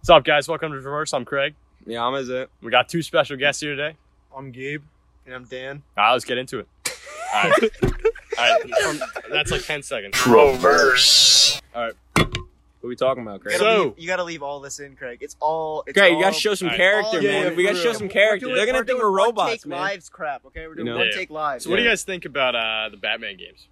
What's up, guys? Welcome to Reverse. I'm Craig. Yeah, I'm as it. We got two special guests here today. I'm Gabe. And I'm Dan. All right, let's get into it. All right. All right. From, that's like 10 seconds. Reverse. Alright. What are we talking about, Craig? So- gotta, leave, you gotta leave all this in, Craig. It's all. It's Craig, you all, gotta show some Alright. character, all- man. yeah, we gotta for show real. some We're character. doing- They're gonna we're think doing we're one robots, take man. lives crap. Okay, we're doing know? one Yeah. take lives. So, what do you guys think about uh, the Batman games?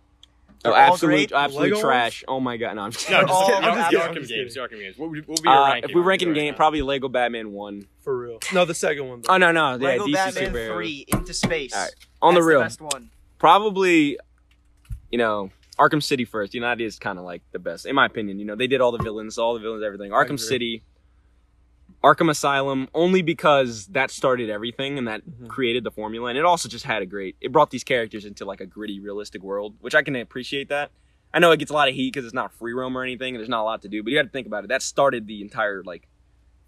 Oh, They're all absolute, absolute Lego trash. Oh my god, no, I'm just No, kidding. just all- I'm The just Arkham kidding. games. The Arkham games. What would, what would be your Uh, ranking? if we're ranking right game, now? probably Lego Batman one. For real. No, the second one. Though. Oh no, no, yeah, Lego DC Batman superhero. Three into space. Alright, On That's the real, best one. probably, you know, Arkham City first. You know, that is kind of like the best, in my opinion. You know, they did all the villains, all the villains, everything. Arkham. City, Arkham Asylum, only because that started everything and that Mhm. created the formula, and it also just had a great. It brought these characters into like a gritty, realistic world, which I can appreciate that. I know it gets a lot of heat because it's not free roam or anything, and there's not a lot to do. But you got to think about it. That started the entire like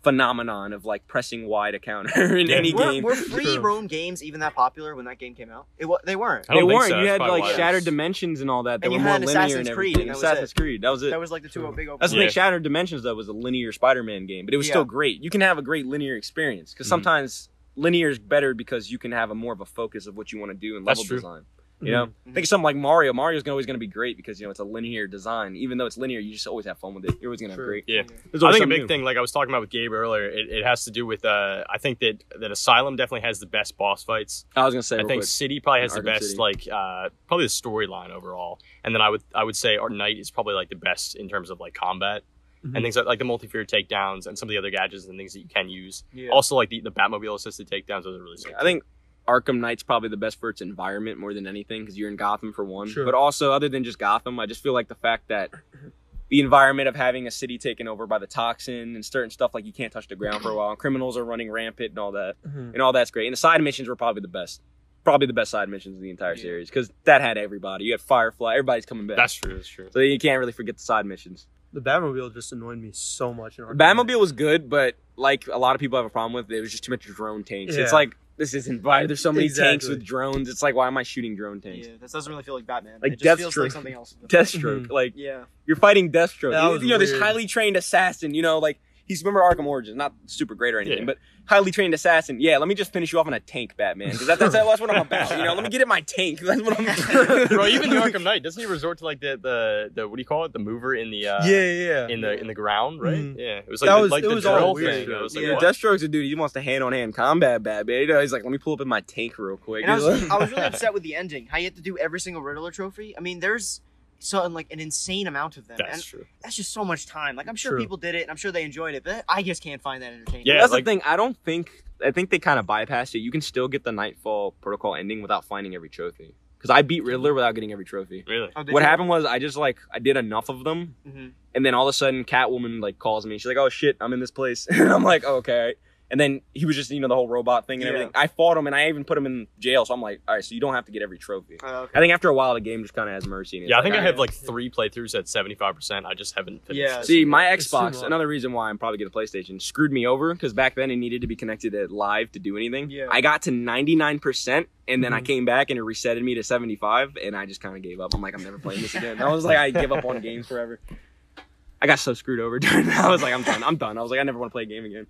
phenomenon of like pressing Y to counter in Yeah. any Were, game. were free True. roam games even that popular when that game came out? It wa- they weren't. They weren't. so. you had like why it Shattered Dimensions and all that that And were you more had linear Assassin's and Creed, everything. and that was Assassin's it. Creed. That was it. That was like the two True. big open. That's the Yeah. thing. Shattered Dimensions though was a linear Spider-Man game, but it was Yeah. still great. You can have a great linear experience because Mhm. sometimes linear is better because you can have a more of a focus of what you want to do in That's level true. design. You know, Mhm. think of something like Mario. Mario's always going to be great because you know it's a linear design. Even though it's linear, you just always have fun with it. You're always going to have great. Yeah. There's I think a big new. thing, like I was talking about with Gabe earlier, it, it has to do with. Uh, I think that that Asylum definitely has the best boss fights. I was going to say. I think quick. City probably has the best, City. like uh, probably the storyline overall, and then I would I would say Art Knight is probably like the best in terms of like combat Mhm. and things like, like the multi-fear takedowns and some of the other gadgets and things that you can use. Yeah. Also, like the, the Batmobile assisted takedowns, those are really sick. I think Arkham Knight's probably the best for its environment more than anything because you're in Gotham for one. Sure. But also, other than just Gotham, I just feel like the fact that the environment of having a city taken over by the toxin and certain stuff like you can't touch the ground for a while, and criminals are running rampant and all that, Mhm. and all that's great. And the side missions were probably the best. Probably the best side missions in the entire Yeah. series because that had everybody. You had Firefly, everybody's coming back. that's true. That's true. so you can't really forget the side missions. The Batmobile just annoyed me so much. In Arkham Batmobile was good, but like a lot of people have a problem with, it was just too much drone tanks. It's like this isn't right. There's so many tanks with drones. It's like why am I shooting drone tanks? Yeah, this doesn't really feel like Batman. Like it just feels Deathstroke. like something else. Deathstroke, Mhm. like Yeah. you're fighting Deathstroke. You- you know, this highly trained assassin. You know, like he's remember Arkham Origins, not super great or anything, Yeah. but highly trained assassin. Yeah, let me just finish you off in a tank, Batman, because that, that's that's what I'm about. You know, let me get in my tank. That's what I'm. Bro, even the Arkham Knight doesn't he resort to like the the, the what do you call it? The mover in the uh, yeah, yeah, yeah. in the in the ground, right? Mhm. Yeah, it was like That the, was- like it the was all drill weird. thing. I was like, yeah, what? Deathstroke's a dude. He wants to hand on hand combat, Batman. You know, he's like, let me pull up in my tank real quick. And I was, I was really upset with the ending. How you have to do every single Riddler trophy. I mean, there's so and like an insane amount of them, That's and true. that's just so much time. Like I'm sure True. people did it, and I'm sure they enjoyed it, but I just can't find that entertaining. Yeah, That's like- the thing. I don't think. I think they kind of bypassed it. You can still get the Knightfall Protocol ending without finding every trophy. Because I beat Riddler without getting every trophy. Really? Oh, What you? happened was I just like I did enough of them, Mhm. and then all of a sudden Catwoman like calls me. She's like, "Oh shit, I'm in this place." and I'm like, oh, "Okay." And then he was just you know the whole robot thing and Yeah. everything. I fought him and I even put him in jail. So I'm like, "All right, so you don't have to get every trophy." Oh, okay. I think after a while the game just kind of has mercy. And it's Yeah, I think like, I have right. like three playthroughs at seventy five percent. I just haven't finished. Yeah. See, my It's Xbox. Another reason why I'm probably get a PlayStation screwed me over because back then it needed to be connected at live to do anything. Yeah. I got to 99 percent, and then I Mhm. came back and it resetted me to 75, and I just kind of gave up. I'm like, I'm never playing this again. I was like, I give up on games forever. I got so screwed over during that. I was like, I'm done. I'm done. I was like, I never want to play a game again.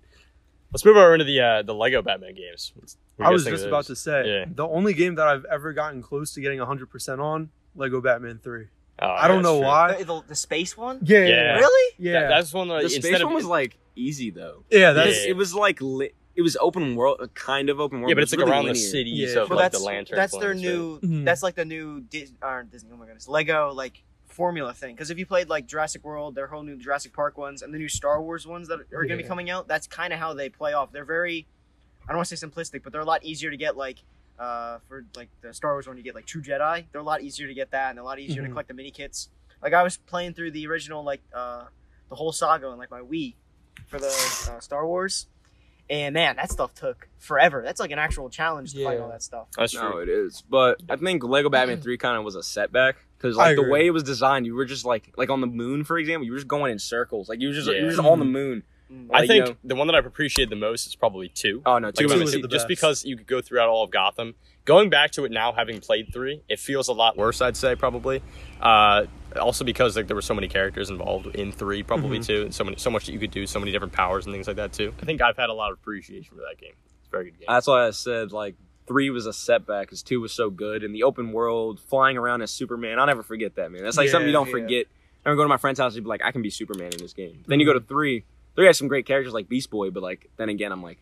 Let's move over into the uh, the Lego Batman games. What I was just about to say Yeah. the only game that I've ever gotten close to getting 100% on Lego Batman 3. Oh, I don't that's know true. why. The, the, the space one. Yeah, Yeah. Really? yeah. That- that's one that The instead space of one was like easy though. yeah, that's It's- It was like lit. It was open world, uh, kind of open world. yeah, but it's like really around the linear. cities Yeah. of Well, like that's the lantern. that's their planets, right? new. Mhm. That's like the new Dis, or Disney. Oh my goodness, Lego like formula thing. Because if you played like Jurassic World, their whole new Jurassic Park ones, and the new Star Wars ones that are going to be coming out, that's kind of how they play off. They're very, I don't want to say simplistic, but they're a lot easier to get. Like uh, for like the Star Wars one, you get like True Jedi. They're a lot easier to get that, and a lot easier to Mhm. collect the mini kits. Like I was playing through the original like uh, the whole saga on like my Wii for the uh, Star Wars. And man, that stuff took forever. That's like an actual challenge to find Yeah. all that stuff. That's true. It is. But I think Lego Batman 3 kind of was a setback because like the way it was designed, you were just like like on the moon, for example, you were just going in circles. Like you were just you were just on the moon. Mm. I Like, think you know- the one that I've appreciated the most is probably two. Oh no, Like two Two Batman was was the just best. because you could go throughout all of Gotham. Going back to it now, having played three, it feels a lot worse. I'd say probably. Uh, Also because like there were so many characters involved in three, probably Mhm. too, and so many, so much that you could do, so many different powers and things like that too. I think I've had a lot of appreciation for that game. It's a very good game. That's why I said like three was a setback because two was so good and the open world flying around as Superman. I'll never forget that man. That's like something you don't yeah. forget. I remember going to my friend's house and be like, I can be Superman in this game. Then you go to three. Three has some great characters like Beast Boy, but like then again, I'm like.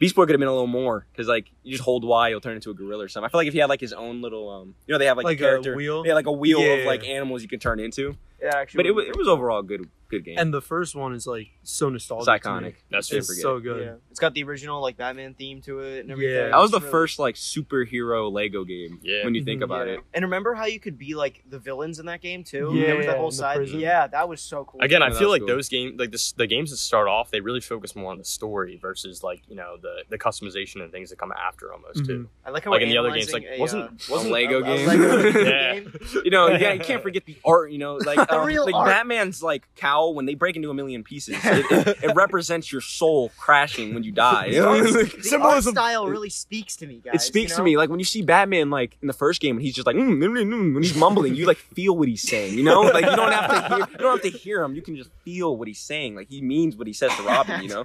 Beast Boy could have been a little more because like you just hold Y, you'll turn into a gorilla or something. I feel like if he had like his own little um, you know, they have like, Like a character wheel? yeah, like a wheel of like animals you can turn into. Yeah, actually. But it was it was overall a good good game. And the first one is like so nostalgic. it's iconic. That's Can't It's so good. Yeah, it's got the original like Batman theme to it and everything. Yeah. That was the really- first like superhero Lego game. Yeah. When you think Mhm. about Yeah. it. And remember how you could be like the villains in that game too? Yeah, there was that whole the side. prison. Yeah, that was so cool. Again, I feel like cool. those games, like this, the games that start off, they really focus more on the story versus like you know the the customization and things that come after almost too. I like how Like in the other games, like a, wasn't uh, wasn't Lego a- a game. Lego Yeah. game. You know, yeah, you can't forget the art. You know, like The um, real like art. Batman's like cowl when they break into a million pieces. It, it, it represents your soul crashing when you die. You know? The Like, art style really speaks to me, guys. it speaks you to me like when you see Batman like in the first game and he's just like mm, mm, mm, mm, when he's mumbling, you like feel what he's saying. You know, like you don't have to hear, you don't have to hear him. You can just feel what he's saying. Like he means what he says to Robin. You know,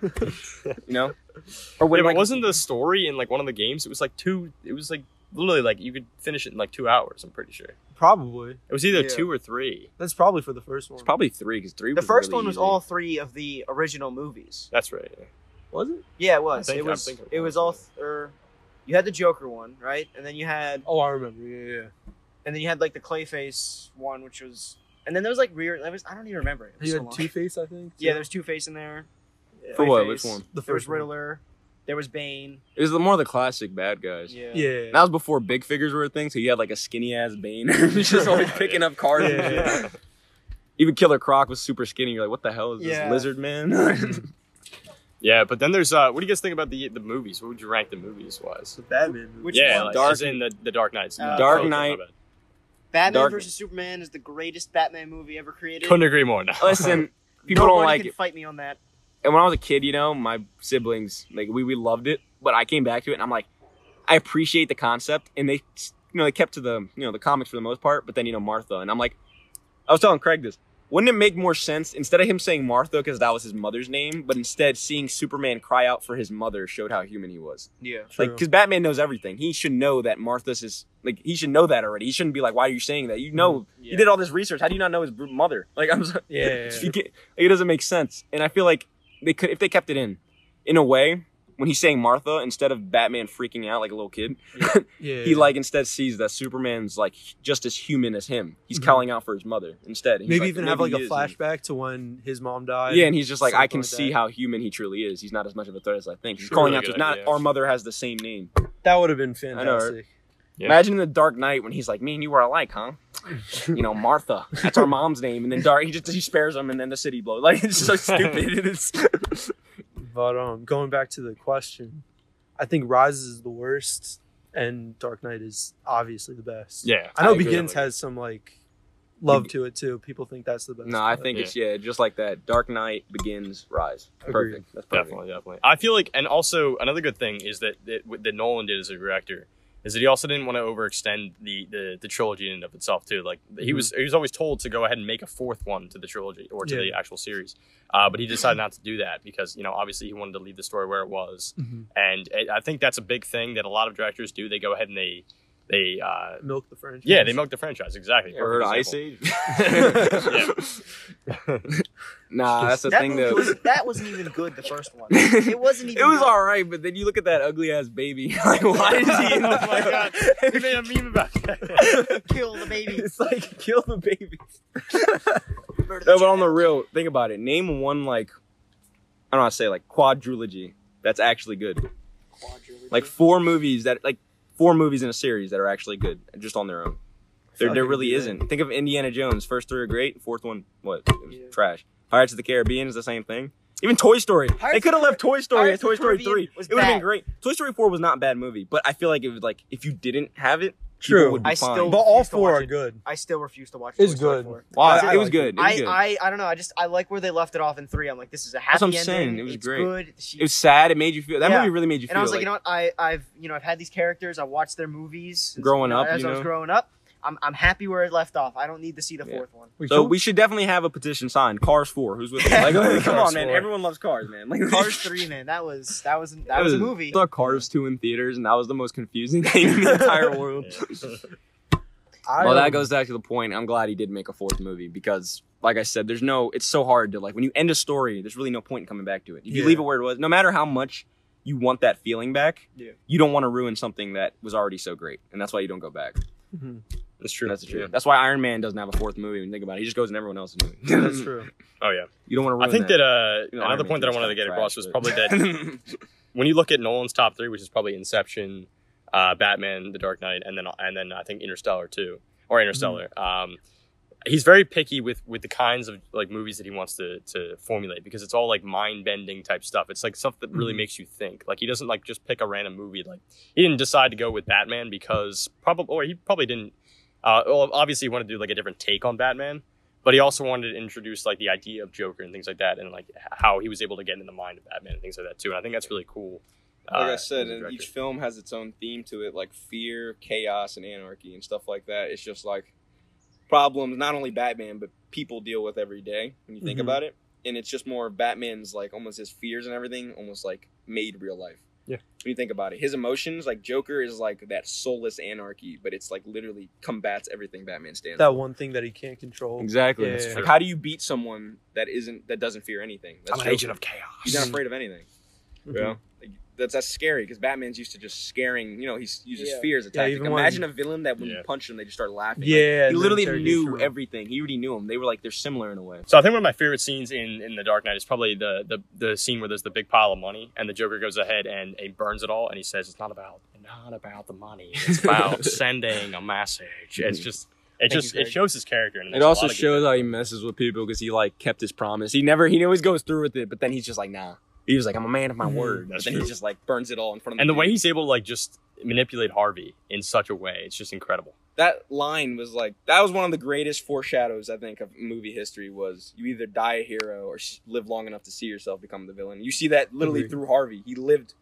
you know. Or when yeah, but like, wasn't the story in like one of the games? It was like two. It was like literally like you could finish it in like two hours. I'm pretty sure Probably. it was either Yeah. two or three. That's probably for the first one. it's probably three because three. The was first really one was easy. all three of the original movies. That's right. yeah. was it? Yeah, it was. Think- it I was. think it It was, was all. Th- or you had the Joker one, right? And then you had, Oh, I remember. Yeah, yeah. and then you had like the Clayface one, which was, and then there was like rear. That was. I don't even remember it. it was You so had long. Two Face, I think. Yeah, too. there's Two Face in there. For what? Clayface. Which one? the There was first one. Riddler. There was Bane. It was the more the classic bad guys. Yeah. Yeah. That was before big figures were a thing, so you had like a skinny ass Bane. He's just always picking up cards. and shit. Yeah. Even Killer Croc was super skinny. You're like, what the hell is Yeah. this lizard man? Yeah, but then there's uh, what do you guys think about the the movies? What would you rank the movies wise? The Batman. movie. Which yeah, one? like, Dark- as in the the Dark Knights. Uh, Dark Knight. Batman Dark- versus Superman is the greatest Batman movie ever created. Couldn't agree more. Now. Listen, people Nobody don't like can it. fight me on that. And when I was a kid, you know, my siblings like we we loved it, but I came back to it and I'm like, I appreciate the concept, and they you know they kept to the you know the comics for the most part, but then you know Martha, and I'm like, I was telling Craig this. Wouldn't it make more sense instead of him saying Martha because that was his mother's name, but instead seeing Superman cry out for his mother showed how human he was? Yeah. True. Like, because Batman knows everything. He should know that Martha's his. Like, he should know that already. He shouldn't be like, "Why are you saying that?" You know, mm-hmm. Yeah. you did all this research. How do you not know his mother? Like, I'm. So, Yeah. you can't- it doesn't make sense. And I feel like they could, if they kept it in, in a way, when he's saying Martha instead of Batman freaking out like a little kid, yeah. he like instead sees that Superman's like just as human as him. He's Mhm. calling out for his mother instead. He's maybe like, even have like a is. flashback to when his mom died. Yeah, and he's just like, I can like see that. how human he truly is. He's not as much of a threat as I think. He's Sure, calling really out to good not idea, our mother has the same name. that would have been I know, right? fantastic. Yeah. Imagine in the Dark Knight when he's like, "Me and you were alike, huh?" you know, Martha. That's our mom's name, and then Dark. He just he spares him, and then the city blows. Like it's so stupid. It's But um, going back to the question, I think Rises is the worst, and Dark Knight is obviously the best. Yeah, I know I. Begins has some like love to it too. People think that's the best. no, I think Yeah. it's yeah, just like that. Dark Knight begins, rise. Agreed. Perfect. That's perfect. Definitely, definitely. I feel like, and also another good thing is that that, that Nolan did as a director is that he also didn't want to overextend the the, the trilogy in and of itself too. Like he was he was always told to go ahead and make a fourth one to the trilogy or to the actual series, uh, but he decided not to do that because you know obviously he wanted to leave the story where it was, Mhm. and I I think that's a big thing that a lot of directors do. They go ahead and they they uh, milk the franchise. yeah they milk the franchise exactly. You ever heard of Ice. Age? nah, that's the that thing movie though. was, that wasn't even good. The first one. It wasn't even. It was good. all right, but then you look at that ugly ass baby. like, why is he? In oh my god, we made a meme about that. Kill the baby. It's like kill the baby. No, but on the real, think about it. Name one like I don't know how to say like quadrilogy that's actually good. Quadrilogy. Like four movies that like four movies in a series that are actually good just on their own. There, there really isn't. Think of Indiana Jones. First three are great. Fourth one, what? It was Yeah. trash. Pirates of the Caribbean is the same thing. Even Toy Story. they could have left Toy Story Pirates at Toy Story Caribbean 3. It would have been great. Toy Story 4 was not a bad movie, but I feel like it was like if you didn't have it, True. would be I fine. still- But all refuse to four watch are it. good. I still refuse to watch. It's Toy Story good. 4. Wow, I it was like good. It was I, good. I I don't know. I just I like where they left it off in three. I'm like, this is a happy That's what I'm ending. saying. It was it's great. good. She- it was sad. It made you feel. That Yeah. movie really made you feel. and I was like, you know what? I I've you know I've had these characters. I watched their movies Growing you know, up, as you I was know? growing up. I'm I'm happy where it left off. I don't need to see the Yeah. fourth one. We So we should definitely have a petition signed. Cars four. Who's with me? Like, come on, man. 4. Everyone loves cars, man. Like, Cars three, man, that was that was that was a movie. I saw Cars two in theaters, and that was the most confusing thing in the entire world. I, well, that goes back to the point. I'm glad he did make a fourth movie because, like I said, there's no. It's so hard to like when you end a story. There's really no point in coming back to it. If you leave it where it was, no matter how much you want that feeling back, Yeah. you don't want to ruin something that was already so great, and that's why you don't go back. mhm. That's true. That's the truth. Yeah. That's why Iron Man doesn't have a fourth movie. When you think about it, he just goes in everyone else's movie. That's true. Oh yeah. You don't want to ruin I think that, uh, You know, another Iron point that I wanted to get kinda across was trash, probably that when you look at Nolan's top three, which is probably Inception, uh, Batman, The Dark Knight, and then and then I think Interstellar too, or Interstellar. Um, he's very picky with with the kinds of like movies that he wants to to formulate because it's all like mind bending type stuff. It's like stuff that really Mhm. makes you think. Like he doesn't like just pick a random movie. Like he didn't decide to go with Batman because probably or he probably didn't. Uh, well, obviously he wanted to do like a different take on Batman. But he also wanted to introduce like the idea of Joker and things like that, and like how he was able to get in the mind of Batman and things like that too. And I think that's really cool. like uh, I said, and each film has its own theme to it, like fear, chaos, and anarchy and stuff like that. It's just like problems not only Batman but people deal with every day when you think Mhm. about it. And it's just more Batman's like almost his fears and everything, almost like made real life. Yeah. When you think about it, his emotions, like Joker, is like that soulless anarchy, but it's like literally combats everything Batman stands. That for. one thing that he can't control. Exactly. Yeah, It's yeah, like how do you beat someone that isn't that doesn't fear anything? That's Joker. Agent of chaos. He's not afraid of anything. Mhm. You know? Like, that's that's scary because Batman's used to just scaring. You know, he uses Yeah. fear as a Yeah, tactic. even when- Imagine a villain that when Yeah. you punch him, they just start laughing. Like, Yeah, he literally knew everything. He already knew them. They were like they're similar in a way. So I think one of my favorite scenes in, in The Dark Knight is probably the, the the scene where there's the big pile of money and the Joker goes ahead and he burns it all and he says it's not about not about the money. It's about sending a message. It's mhm. just it Thank just you, it shows his character. And It also lot of good shows how he messes with people because he like kept his promise. He never he always goes through with it, but then he's just like nah. He was like I'm a man of my Mhm. word, but That's then true. he just like burns it all in front of and the way he's able to like just manipulate Harvey in such a way, it's just incredible. that line was like that was one of the greatest foreshadows I think of movie history was you either die a hero or live long enough to see yourself become the villain. You see that literally Agreed. through Harvey. He lived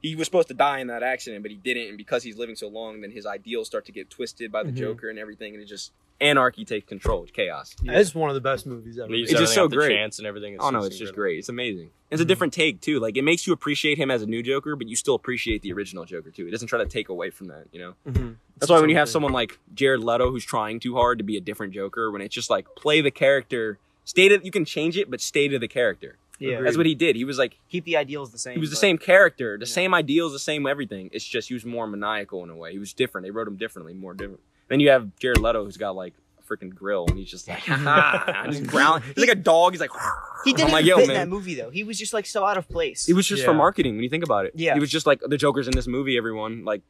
he was supposed to die in that accident, but he didn't, and because he's living so long, then his ideals start to get twisted by the Mhm. Joker and everything, and it just anarchy takes control, it's chaos. It's one of the best movies ever. And It's just so great. Chance and everything. oh no, it's just incredible. great. It's amazing. It's a Mhm. different take too. Like it makes you appreciate him as a new Joker, but you still appreciate the original Joker too. It doesn't try to take away from that, you know. Mhm. That's It's why when you have thing. someone like Jared Leto who's trying too hard to be a different Joker, when it's just like play the character, stay to you can change it, but stay to the character. Yeah, Agreed. That's what he did. He was like keep the ideals the same. he was the but- same character, the Yeah. same ideals, the same everything. It's just he was more maniacal in a way. He was different. They wrote him differently, more different. Then you have Jared Leto who's got like a freaking grill and he's just like ha just growling. He's like a dog. He's like He didn't I'm like, even yo, fit in that movie though. He was just like so out of place. It was just for Yeah. marketing when you think about it. Yeah. He was just like the Joker's in this movie. Everyone like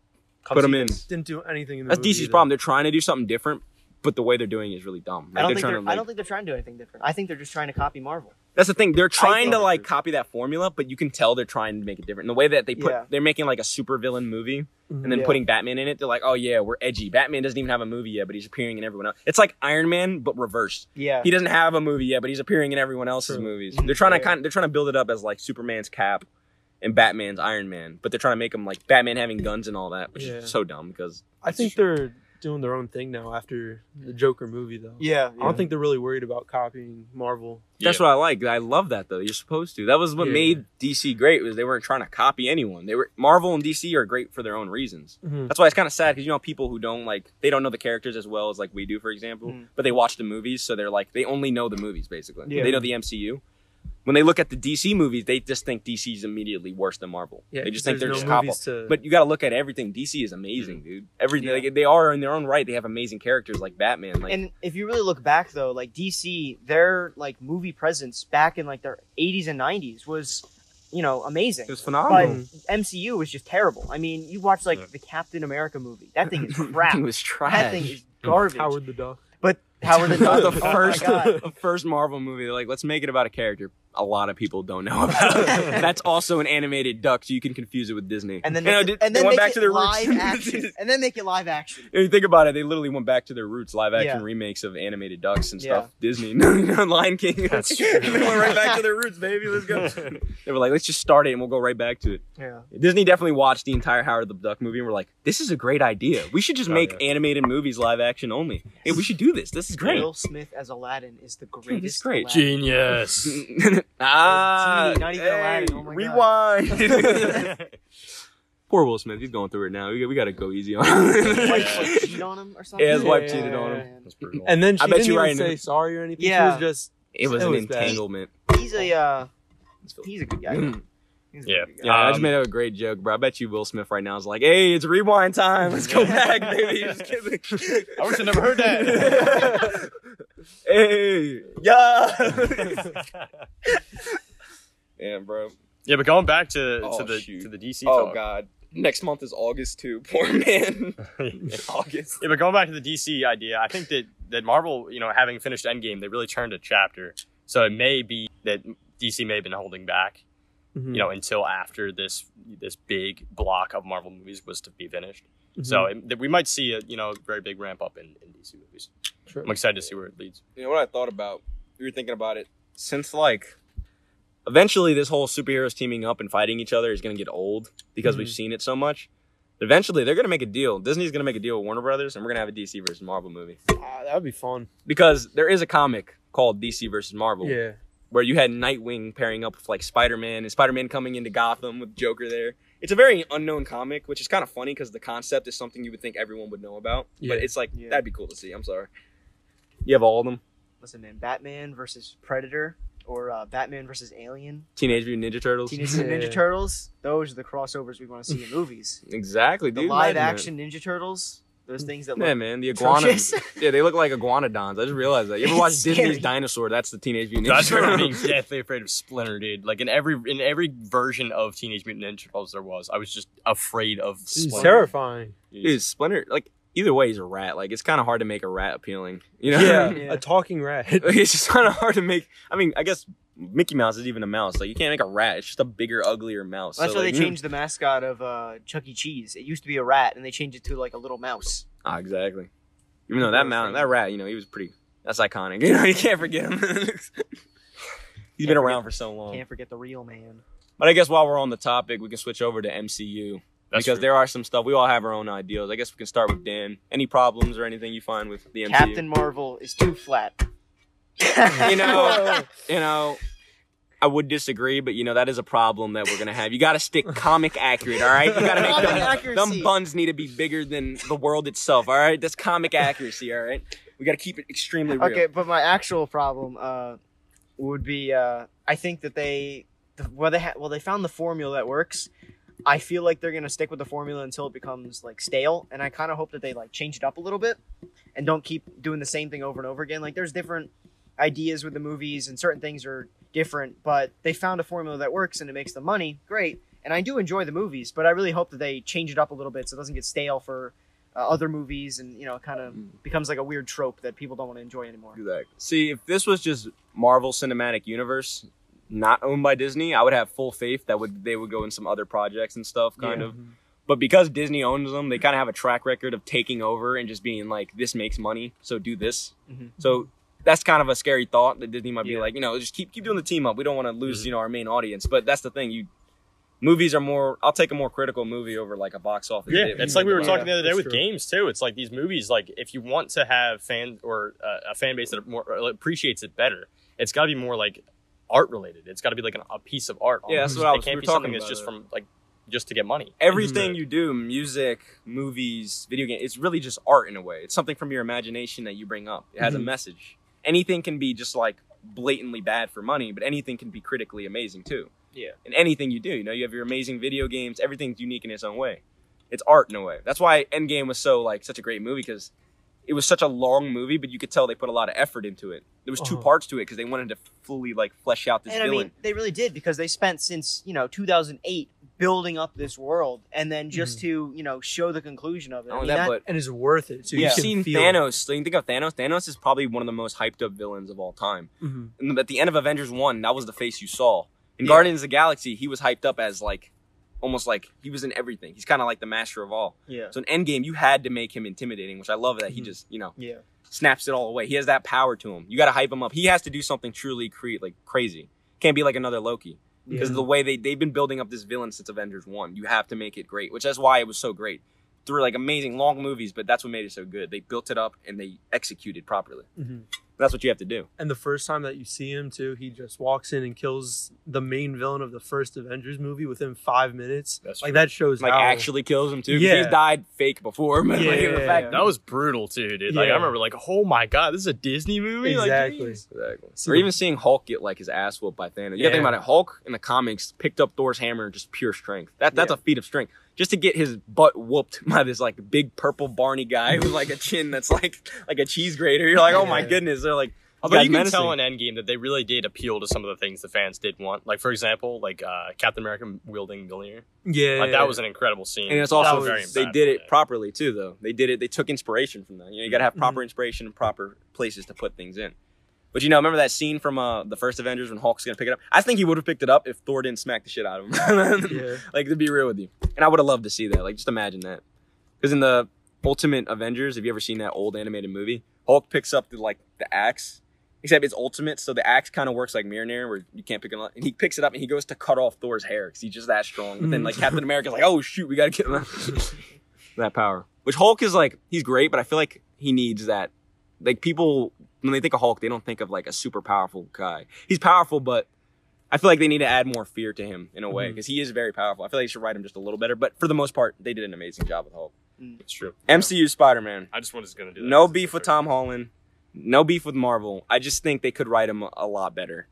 Come put him see in. this. Didn't do anything in the That's movie DC's either. problem. They're trying to do something different, but the way they're doing it is really dumb. Like, I don't they're think trying they're, to I like, don't think they're trying to do anything different. I think they're just trying to copy Marvel. That's the thing. They're trying to like copy that formula, but you can tell they're trying to make it different. And the way that they put, Yeah. they're making like a super villain movie, Mhm. and then Yeah. putting Batman in it. They're like, oh yeah, we're edgy. Batman doesn't even have a movie yet, but he's appearing in everyone else. It's like Iron Man, but reversed. Yeah. He doesn't have a movie yet, but he's appearing in everyone else's True. movies. Mhm. They're trying to Yeah. kind, they're trying to build it up as like Superman's Cap and Batman's Iron Man, but they're trying to make him like Batman having guns and all that, which Yeah. is so dumb because I think they're doing their own thing now after the Joker movie, though. yeah. I don't think they're really worried about copying Marvel. That's Yeah. what I like. I love that though. You're supposed to. That was what Yeah. made DC great was they weren't trying to copy anyone. They were Marvel and DC are great for their own reasons. Mhm. That's why it's kind of sad because you know people who don't like they don't know the characters as well as like we do, for example. Mhm. But they watch the movies, so they're like they only know the movies basically. Yeah. They know the MCU. When they look at the DC movies, they just think DC is immediately worse than Marvel. Yeah, they just think they're there's just no copy. to. But you got to look at everything. DC is amazing, mm. dude. Everything Yeah. like, they are in their own right. They have amazing characters like Batman. Like and if you really look back though, like DC, their like movie presence back in like their 80s and 90s was, you know, amazing. it was But phenomenal. MCU was just terrible. I mean, you watch like Yeah. the Captain America movie. That thing is crap. it was trash. that thing is garbage. Howard the Duck. But Howard the That Duck. the oh first, God. the first Marvel movie. They're like, let's make it about a character. A lot of people don't know about. That's also an animated duck, so you can confuse it with Disney. And then You know, make they- it, and they then went make back it to their live roots. action, and then make it live action. If you think about it, they literally went back to their roots, live action Yeah. remakes of animated ducks and Yeah. stuff. Disney, Lion King. That's true. they went right back to their roots, baby. Let's go. they were like, let's just start it and we'll go right back to it. Yeah. Disney definitely watched the entire Howard the Duck movie and we're like, this is a great idea. We should just Oh, make yeah. animated movies live action only. Hey, we should do this. This is great. Will Smith as Aladdin is the greatest. great. Aladdin. Genius. Ah, Genie, not even hey, Aladdin. Oh my rewind. Poor Will Smith. He's going through it now. We, we got to go easy on His him. wife like, cheat on him or something. Yeah, his wife Yeah. cheated on him. That's brutal. And then she I bet didn't you even right say now. sorry or anything. Yeah. She was just It was It an was bad. entanglement. He's a uh, he's a good guy. Mm. He's a Yeah. good guy. Yeah, I just Um, made a great joke, bro. I bet you Will Smith right now is like, "Hey, it's rewind time. Let's go back, baby." Just kidding. I wish I never heard that. Hey, yeah. yeah, bro. yeah, but going back to, Oh, to the shoot. to the DC Oh talk. God. Next month is August too. Poor man. August. Yeah, but going back to the DC idea, I think that that Marvel, you know, having finished Endgame, they really turned a chapter. So it may be that DC may have been holding back, Mhm. you know, until after this this big block of Marvel movies was to be finished. Mhm. So it, we might see a you know very big ramp up in, in DC movies. Sure. I'm excited to see where it leads. You know what I thought about? We were thinking about it since like eventually this whole superheroes teaming up and fighting each other is going to get old because we've Mhm. seen it so much. Eventually, they're going to make a deal. Disney's going to make a deal with Warner Brothers, and we're going to have a DC versus Marvel movie Ah, that would be fun. because there is a comic called DC versus Marvel Yeah. where you had Nightwing pairing up with like Spider Man and Spider Man coming into Gotham with Joker there. It's a very unknown comic, which is kind of funny because the concept is something you would think everyone would know about. Yeah. But it's like Yeah. that'd be cool to see. I'm sorry. You have all of them. Listen, man, Batman versus Predator or uh, Batman versus Alien, Teenage Mutant Ninja Turtles. Teenage Mutant Yeah. Ninja Turtles. Those are the crossovers we want to see in movies. Exactly, The dude. live Imagine that. action Ninja Turtles. Those things that Yeah, look man, the iguanas. yeah, they look like iguanodons. I just realized that. You ever watch Scary. Disney's Dinosaur? That's the Teenage Mutant Ninja That's where I'm being deathly afraid of Splinter, dude. Like in every in every version of Teenage Mutant Ninja Turtles there was, I was just afraid of It's Splinter. terrifying. Dude, Splinter. Like either way, he's a rat. Like it's kind of hard to make a rat appealing. You know? Yeah, Yeah. a talking rat. Like, it's just kind of hard to make. I mean, I guess Mickey Mouse is even a mouse. Like you can't make a rat. It's just a bigger, uglier mouse. That's So, why like, they changed the mascot of uh, Chuck E. Cheese. It used to be a rat, and they changed it to like a little mouse. Ah, exactly. Even though that mouse, that rat, you know, he was pretty. That's iconic. You know, you can't forget him. He's been Can't around forget- for so long. Can't forget the real man. But I guess while we're on the topic, we can switch over to MCU That's because true. there are some stuff. We all have our own ideas. I guess we can start with Dan. Any problems or anything you find with the MCU? Captain Marvel is too flat. You know, you know, I would disagree, but you know that is a problem that we're gonna have. You got to stick comic accurate, all right? You got to make them, accuracy. them buns need to be bigger than the world itself, all right? That's comic accuracy, all right? We got to keep it extremely real. Okay, but my actual problem uh, would be uh, I think that they the, well they ha- well they found the formula that works. I feel like they're gonna stick with the formula until it becomes like stale, and I kind of hope that they like change it up a little bit and don't keep doing the same thing over and over again. Like there's different ideas with the movies, and certain things are different, but they found a formula that works and it makes the money. Great, and I do enjoy the movies, but I really hope that they change it up a little bit so it doesn't get stale for uh, other movies, and you know, kind of Mm. becomes like a weird trope that people don't want to enjoy anymore. Exactly. See, if this was just Marvel Cinematic Universe, not owned by Disney, I would have full faith that would they would go in some other projects and stuff, kind Yeah. of. But because Disney owns them, they kind of have a track record of taking over and just being like, "This makes money, so do this." Mhm. So that's kind of a scary thought that Disney might be Yeah. like, you know, just keep keep doing the team up. We don't want to lose, Mhm. you know, our main audience. But that's the thing, you. Movies are more. I'll take a more critical movie over like a box office. Yeah, it's like we were Yeah, talking the other day with true. games too. It's like these movies, like if you want to have fan or uh, a fan base that more appreciates it better, it's got to be more like art related. It's got to be like an, a piece of art. Yeah, that's what I It was- can't we were be talking something that's just it. from like just to get money. everything you do music movies video game it's really just art in a way it's something from your imagination that you bring up it has a Mhm. message anything can be just like blatantly bad for money but anything can be critically amazing too. Yeah. and anything you do you know you have your amazing video games everything's unique in its own way. It's art in a way. That's why endgame was so like such a great movie because it was such a long movie but you could tell they put a lot of effort into it. There was two Uh-huh. parts to it because they wanted to fully like flesh out this and I mean, they really did because they spent since you know 2008 building up this world and then just to you know show the conclusion of it. I mean, that, that- but and it's worth it. So we've you can seen feel Thanos. So you think of Thanos. Thanos is probably one of the most hyped up villains of all time. Mhm. And at the end of Avengers One, that was the face you saw. In Yeah. Guardians of the Galaxy, he was hyped up as like almost like he was in everything. He's kind of like the master of all. yeah, So in Endgame, you had to make him intimidating, which I love that he Mhm. just you know yeah, snaps it all away. He has that power to him. You got to hype him up. He has to do something truly create like crazy. Can't be like another Loki because Yeah. the way they they've been building up this villain since Avengers One. You have to make it great, which is why it was so great. Through like amazing long movies, but that's what made it so good. They built it up and they executed properly. Mm-hmm. That's what you have to do. And the first time that you see him too, he just walks in and kills the main villain of the first Avengers movie within five minutes. That's like true. that shows Like how actually kills him too. Yeah. He's died fake before. But like, Yeah. the fact That was brutal too, dude. Like I remember, like, oh my god, this is a Disney movie. Exactly. jeez. Exactly. See or the- even seeing Hulk get like his ass whooped by Thanos. You gotta think about it. Hulk in the comics picked up Thor's hammer, and just pure strength. That that's Yeah. a feat of strength. Just to get his butt whooped by this like big purple Barney guy with like a chin that's like like a cheese grater. You're like, oh my goodness. They're like, Although you can menacing. tell in Endgame that they really did appeal to some of the things the fans did want. Like for example, like uh, Captain America wielding Mjolnir. yeah, Like that was an incredible scene. and it's also was- they did it properly too, though. They did it. They took inspiration from that. You know, you gotta have proper Mhm. inspiration and proper places to put things in. But you know, remember that scene from uh, the first Avengers when Hulk's gonna pick it up? I think he would have picked it up if Thor didn't smack the shit out of him. yeah. like to be real with you, and I would have loved to see that. Like just imagine that, because in the Ultimate Avengers, have you ever seen that old animated movie? Hulk picks up the like the axe, except it's ultimate, so the axe kind of works like Mjolnir, where you can't pick it up. And he picks it up and he goes to cut off Thor's hair because he's just that strong. But then like Captain America's like, oh shoot, we gotta get him that, that power. Which Hulk is like, he's great, but I feel like he needs that. Like people when they think of Hulk, they don't think of like a super powerful guy. He's powerful, but I feel like they need to add more fear to him in a way because he is very powerful. I feel like they should write him just a little better, but for the most part, they did an amazing job with Hulk. It's true. MCU Spider Man, I just was gonna do that. no beef with Tom Holland, no beef with Marvel. I just think they could write him a lot better.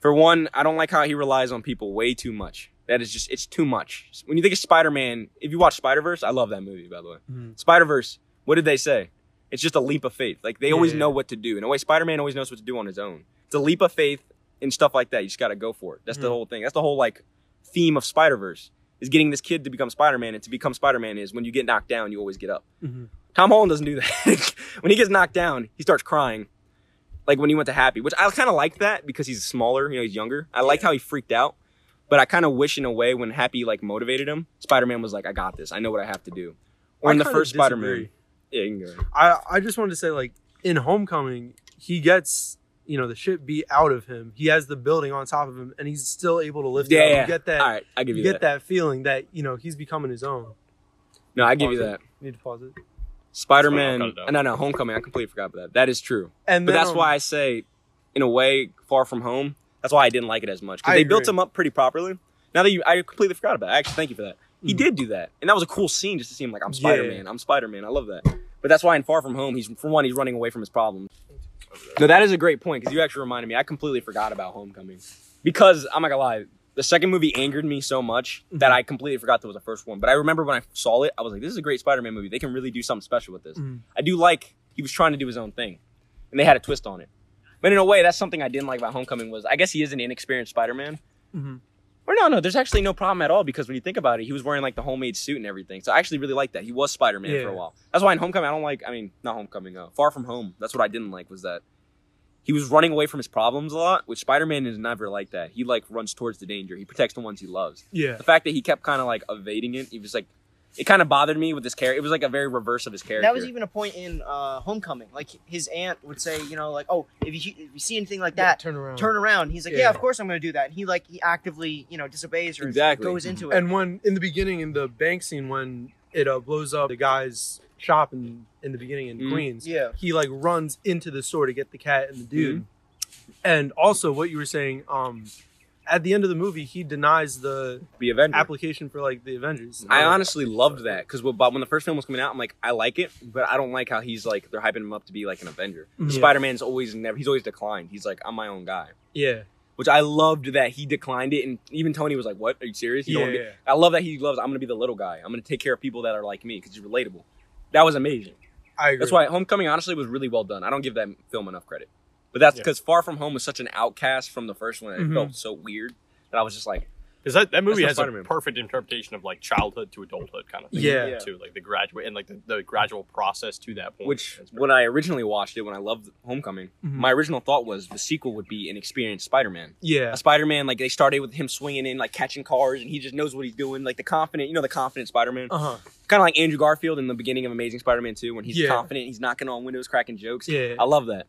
For one, I don't like how he relies on people way too much. That is just it's too much. When you think of Spider Man, if you watch Spider Verse, I love that movie by the way. Mhm. Spider Verse, what did they say? It's just a leap of faith. Like they always Yeah. know what to do. In a way, Spider Man always knows what to do on his own. It's a leap of faith and stuff like that. You just got to go for it. That's the Mhm. whole thing. That's the whole like theme of Spider Verse is getting this kid to become Spider Man. And to become Spider Man is when you get knocked down, you always get up. Mhm. Tom Holland doesn't do that. when he gets knocked down, he starts crying. Like when he went to Happy, which I kind of like that because he's smaller, you know, he's younger. I liked how he freaked out, but I kind of wish in a way when Happy like motivated him, Spider Man was like, "I got this. I know what I have to do." Or I in the first Spider Man. Yeah, you can go. I I just wanted to say like in Homecoming, he gets you know the shit beat out of him. He has the building on top of him, and he's still able to lift Yeah, it up. yeah. You get that. All right, I give you you, get that. that. feeling that you know he's becoming his own. No, I give Pause you it. that. need to pause it. Spider Man, cut it down. No, no, Homecoming. I completely forgot about that. That is true. And But that's um, why I say, in a way, Far From Home. That's why I didn't like it as much because I they built him up pretty properly. Now that you, I completely forgot about. it. Actually, thank you for that. He Mhm. did do that, and that was a cool scene just to see him like I'm Spider Man. I'm Spider Man. I love that. But that's why in Far From Home, he's for one, he's running away from his problems. No, that is a great point because you actually reminded me. I completely forgot about Homecoming because I'm not gonna lie. The second movie angered me so much that Mhm. I completely forgot that was the first one. But I remember when I saw it, I was like, "This is a great Spider-Man movie. They can really do something special with this." Mhm. I do like he was trying to do his own thing, and they had a twist on it. But in a way, that's something I didn't like about Homecoming was I guess he is an inexperienced Spider-Man. Mhm. Or no, no, there's actually no problem at all because when you think about it, he was wearing like the homemade suit and everything. So I actually really like that. He was Spider-Man for a while. That's why in Homecoming I don't like. I mean, not Homecoming. Uh, Far From Home. That's what I didn't like was that he was running away from his problems a lot. Which Spider-Man is never like that. He like runs towards the danger. He protects the ones he loves. Yeah. The fact that he kept kind of like evading it, he was like, it kind of bothered me with this character. It was like a very reverse of his character. That was even a point in uh, Homecoming. Like his aunt would say, you know, like, oh, if you, if you see anything like that, turn around. turn around. He's like, yeah. Yeah. of course I'm going to do that. And he like he actively, you know, disobeys or Exactly. goes into it. And when in the beginning in the bank scene when it uh, blows up the guy's shop in in the beginning in Mhm. Queens, yeah, he like runs into the store to get the cat and the dude. And also what you were saying, um, at the end of the movie, he denies the the Avenger. application for like the Avengers. I honestly loved that because when when the first film was coming out, I'm like, I like it, but I don't like how he's like they're hyping him up to be like an Avenger. Mhm. Spider Man's always never he's always declined. He's like, I'm my own guy, yeah, which I loved that he declined it, and even Tony was like, What? Are you serious? You yeah, don't wanna be-" yeah. I love that he loves. I'm gonna be the little guy. I'm gonna take care of people that are like me because he's relatable. That was amazing. I agree. That's why Homecoming honestly was really well done. I don't give that film enough credit, but that's Yeah. because Far From Home was such an outcast from the first one. That. It felt so weird that I was just like, Because that, that movie has Spider-Man. a perfect interpretation of like childhood to adulthood kind of thing. Yeah. Yeah. Too like the graduate and like the, the gradual process to that point. Which when I originally watched it, when I loved Homecoming, Mhm. my original thought was the sequel would be an experienced Spider-Man. Yeah. A Spider-Man like they started with him swinging in, like catching cars, and he just knows what he's doing. Like the confident, you know, the confident Spider-Man, Uh huh. kind of like Andrew Garfield in the beginning of Amazing Spider-Man 2, when he's Yeah. confident, he's knocking on windows, cracking jokes. Yeah. I love that.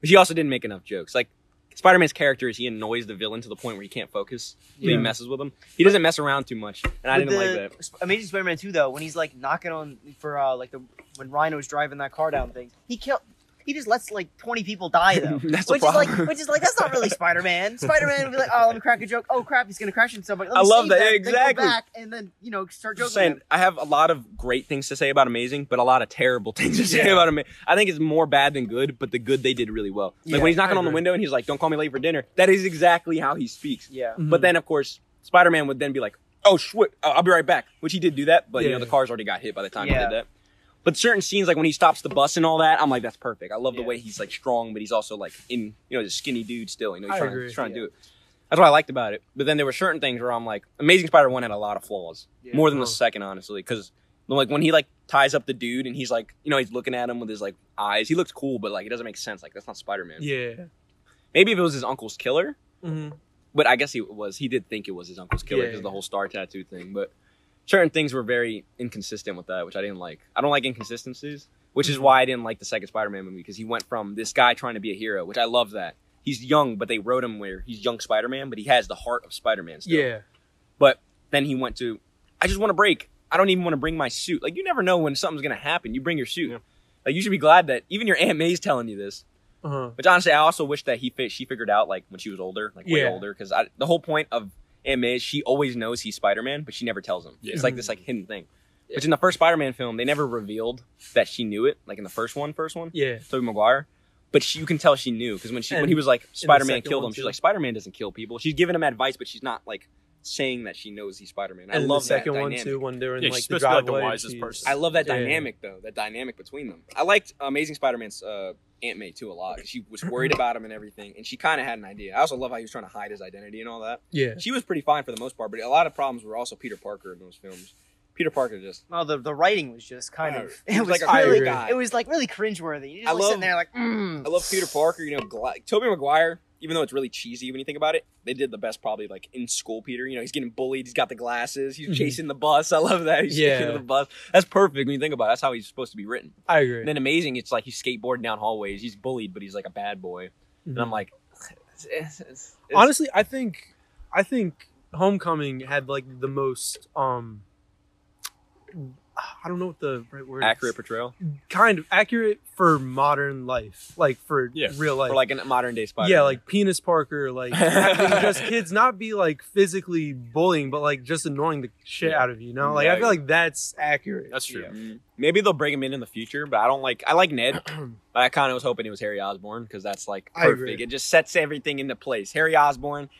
But he also didn't make enough jokes. Like Spider-Man's character is he annoys the villain to the point where he can't focus. So he messes with him. He doesn't mess around too much, and I With didn't the like that. Sp- Amazing Spider-Man 2 though, when he's like knocking on for uh like the when Rhino's driving that car down thing, he killed. He just lets like 20 people die though. That's the which is like, which is like, that's not really Spider-Man. Spider-Man would be like, oh, let me crack a joke. Oh crap, he's gonna crash into somebody. Let I love save that. them, Exactly. Back and then you know start joking. Just saying. I have a lot of great things to say about Amazing, but a lot of terrible things to say Yeah. about Amazing. I think it's more bad than good, but the good they did really well. Like Yeah, when he's knocking on the window and he's like, "Don't call me late for dinner." That is exactly how he speaks. Yeah. Mm-hmm. But then, of course, Spider-Man would then be like, "Oh, shit, uh, I'll be right back," which he did do that, but you know the cars already got hit by the time he did that. But certain scenes, like when he stops the bus and all that, I'm like, that's perfect. I love the way he's like strong, but he's also like in, you know, a skinny dude still. You know, he's I trying, agree. he's trying to do it. That's what I liked about it. But then there were certain things where I'm like, Amazing Spider-Man had a lot of flaws, Yeah. more than the second, honestly, because like when he like ties up the dude and he's like, you know, he's looking at him with his like eyes. He looks cool, but like it doesn't make sense. Like that's not Spider-Man. Yeah. Maybe if it was his uncle's killer, hmm but I guess he was. He did think it was his uncle's killer Yeah. because the whole star tattoo thing. But certain things were very inconsistent with that, which I didn't like. I don't like inconsistencies, which is why I didn't like the second Spider-Man movie because he went from this guy trying to be a hero, which I love that. He's young, but they wrote him where he's young Spider-Man, but he has the heart of Spider-Man. Still. Yeah. But then he went to, I just want to break. I don't even want to bring my suit. Like you never know when something's gonna happen. You bring your suit. Yeah. Like you should be glad that even your Aunt May's telling you this. Uh huh. Which honestly, I also wish that he she figured out like when she was older, like way Yeah. older, because the whole point of Aunt May is she always knows he's Spider Man, but she never tells him. Yeah. It's like this like hidden thing. Which in the first Spider Man film, they never revealed that she knew it, like in the first one, first one, Yeah. Tobey Maguire. But she, you can tell she knew because when she when he was like Spider Man killed one, him, she's like Spider Man doesn't kill people. She's giving him advice, but she's not like saying that she knows he's Spider Man. I And love the second that one dynamic. too, when they're in Yeah, like she's the supposed to be, like, the wisest she's- person. I love that Yeah. dynamic though, that dynamic between them. I liked Amazing Spider-Man's uh, Aunt May too a lot. She was worried about him and everything, and she kind of had an idea. I also love how he was trying to hide his identity and all that. Yeah. She was pretty fine for the most part, but a lot of problems were also Peter Parker in those films. Peter Parker just No, the the writing was just kind Yeah, of it was was like a I really agree. guy. it was like really cringeworthy. You just I love- sitting there like mm. I love Peter Parker. You know, Gla- Tobey Maguire. Even though it's really cheesy when you think about it, they did the best probably like in school. Peter, you know, he's getting bullied. He's got the glasses. He's Mhm. chasing the bus. I love that. He's Yeah. chasing the bus. That's perfect when you think about it. That's how he's supposed to be written. I agree. And then amazing, it's like he's skateboarding down hallways. He's bullied, but he's like a bad boy. And I'm Mhm. like, it's, it's, it's, honestly, I think, I think Homecoming had like the most um. I don't know what the right word. is. accurate portrayal Kind of accurate for modern life, like for Yeah. real life. for like a modern day Spider. yeah, like penis Parker, like just kids not be like physically bullying, but like just annoying the shit Yeah. out of you. You know, like I feel like that's accurate. That's true. Maybe they'll bring him in in the future, but I don't like. I like Ned, but I kind of was hoping it was Harry Osborn because that's like I agree. perfect. It just sets everything into place. Harry Osborn.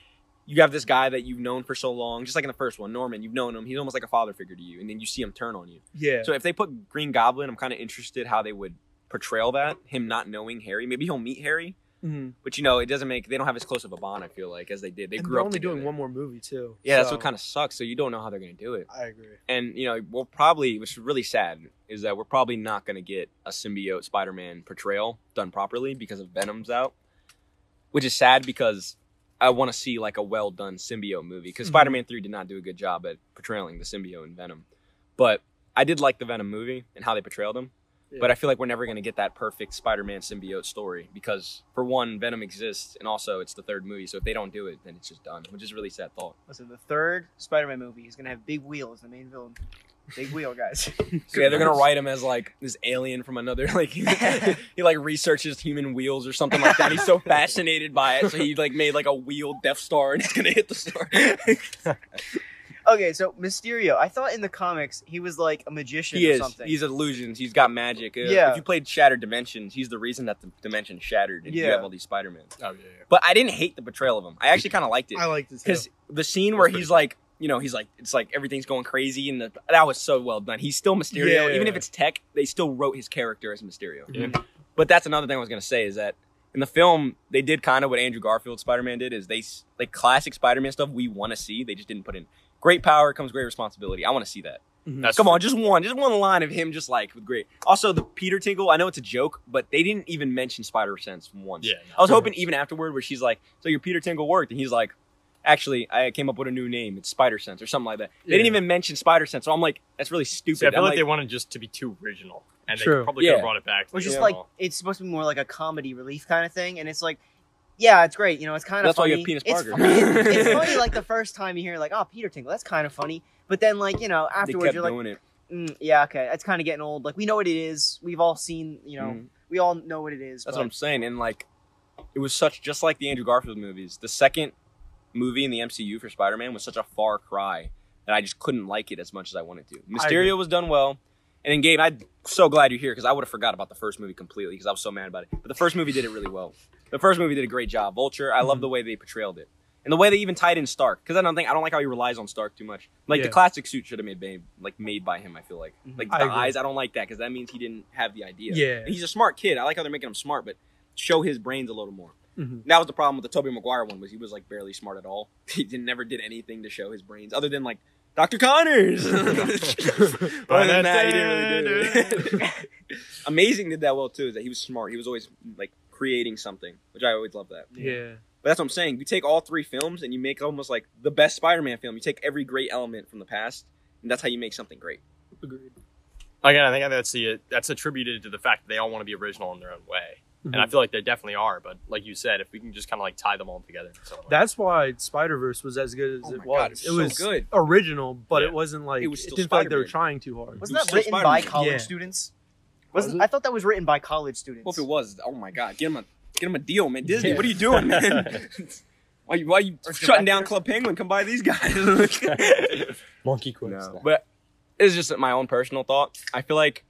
You have this guy that you've known for so long, just like in the first one, Norman. You've known him; he's almost like a father figure to you, and then you see him turn on you. Yeah, So if they put Green Goblin, I'm kind of interested how they would portray that. Him not knowing Harry, maybe he'll meet Harry, Mhm. but you know, it doesn't make. They don't have as close of a bond. I feel like as they did. They and grew they're up only doing one more movie too. Yeah, that's what kind of sucks. So you don't know how they're gonna do it. I agree. and you know we'll probably which is really sad is that we're probably not going to get a symbiote spider-man portrayal done properly because of venom's out which is sad because i want to see like a well done symbiote movie because Mhm. spider-man 3 did not do a good job at portraying the symbiote in venom but i did like the venom movie and how they portrayed him Yeah. but i feel like we're never going to get that perfect spider-man symbiote story because for one venom exists and also it's the third movie so if they don't do it then it's just done which is a really sad thought Listen, the third Spider-Man movie is gonna have Big Wheel as the main villain. Big Wheel, guys. So yeah, they're gonna write him as like this alien from another like he like researches human wheels or something like that. He's so fascinated by it, so he like made like a wheel Death Star and he's gonna hit the star. okay, so Mysterio. I thought in the comics he was like a magician he or is. something. He's illusions. He's got magic. Uh, Yeah. If you played Shattered Dimensions, he's the reason that the dimension shattered and you Yeah. have all these Spider Men. Oh yeah, yeah. But I didn't hate the portrayal of him. I actually kind of liked it I like this because the scene where pretty he's cool. like. You know, he's like, it's like everything's going crazy, and the, that was so well done. He's still Mysterio, Yeah. even if it's tech. They still wrote his character as Mysterio. Yeah. Mm-hmm. But that's another thing I was gonna say is that in the film they did kind of what Andrew Garfield Spider-Man did is they like classic Spider-Man stuff we want to see. They just didn't put in great power comes great responsibility. I want to see that. Mm-hmm. That's Come true. on, just one, just one line of him just like with great. Also, the Peter Tingle. I know it's a joke, but they didn't even mention Spider Sense once. Yeah, I was hoping even afterward, where she's like, "So your Peter Tingle worked," and he's like, "Actually, I came up with a new name. It's Spider Sense or something like that." They didn't even mention Spider Sense, so I'm like, "That's really stupid." See, I feel I'm like, they wanted just to be too original, and True. they probably Yeah. could have brought it back. to Which the is like original. it's supposed to be more like a comedy relief kind of thing, and it's like, yeah, it's great. You know, it's kind of That's why funny. you have Penis it's, Parker. funny. It's, it's funny like the first time you hear like, oh, Peter Tinkle, that's kind of funny. But then like you know they afterwards kept you're like, doing it. mm, yeah, okay, it's kind of getting old. Like we know what it is. We've all seen. You know, Mhm. we all know what it is. That's but- what I'm saying. And like, it was such just like the Andrew Garfield movies. The second movie in the MCU for Spider-Man was such a far cry that I just couldn't like it as much as I wanted to. Mysterio was done well. And then Gabe, I'm so glad you're here because I would have forgot about the first movie completely because I was so mad about it. But the first movie did it really well. The first movie did a great job. Vulture, I love Mhm. the way they portrayed it. And the way they even tied in Stark, because I don't think I don't like how he relies on Stark too much. Like the classic suit should have been made like made by him. I feel like Mhm. like I the agree. eyes. I don't like that because that means he didn't have the idea. Yeah. And he's a smart kid. I like how they're making him smart, but show his brains a little more. Mhm. That was the problem with the Tobey Maguire one was he was like barely smart at all. He did, never did anything to show his brains other than like Dr. Connors. other than that, he didn't really do it. Amazing did that well too. Is that he was smart. He was always like creating something, which I always love that. yeah. But that's what I'm saying. You take all three films and you make almost like the best Spider-Man film. You take every great element from the past, and that's how you make something great. Agreed. Again, I think that's the that's attributed to the fact that they all want to be original in their own way, and I Mhm. feel like they definitely are. But like you said, if we can just kind of like tie them all together, in. That's why Spider Verse was as good as Oh it was. God, it's it so was good. original, but Yeah. it wasn't like It it, was still didn't feel like they were trying too hard. It Wasn't was that still written by Spider-Man. college Yeah. students? Was Wasn't it? I thought that was written by college students? Well, if it was, oh my god, get him a get him a deal, man. Disney, Yeah. what are you doing, man? why you why you Or shutting down. Club Penguin? Come by these guys. monkey quiz. no, but it's just my own personal thought. I feel like if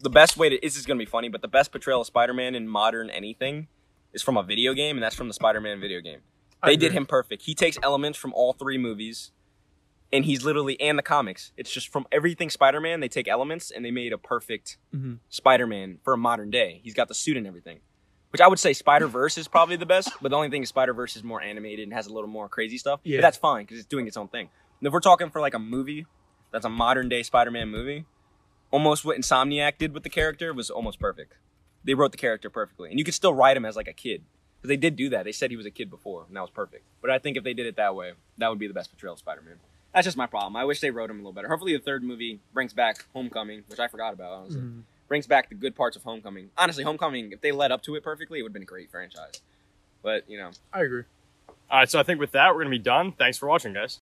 the best way to this is gonna be funny, but the best portrayal of Spider-Man in modern anything is from a video game, and that's from the Spider-Man video game. They did him perfect. He takes elements from all three movies, and he's literally and the comics. It's just from everything Spider-Man. They take elements and they made a perfect Mhm. Spider-Man for a modern day. He's got the suit and everything. Which I would say Spider-Verse is probably the best, but the only thing is Spider-Verse is more animated and has a little more crazy stuff. Yeah. But that's fine because it's doing its own thing. And if we're talking for like a movie that's a modern day Spider-Man movie, almost what Insomniac did with the character was almost perfect. They wrote the character perfectly. And you could still write him as like a kid. Because they did do that. They said he was a kid before, and that was perfect. But I think if they did it that way, that would be the best portrayal of Spider-Man. That's just my problem. I wish they wrote him a little better. Hopefully, the third movie brings back Homecoming, which I forgot about. Honestly, Mhm. brings back the good parts of Homecoming. Honestly, Homecoming, if they led up to it perfectly, it would have been a great franchise. But you know, I agree. All right, so I think with that we're gonna be done. Thanks for watching, guys.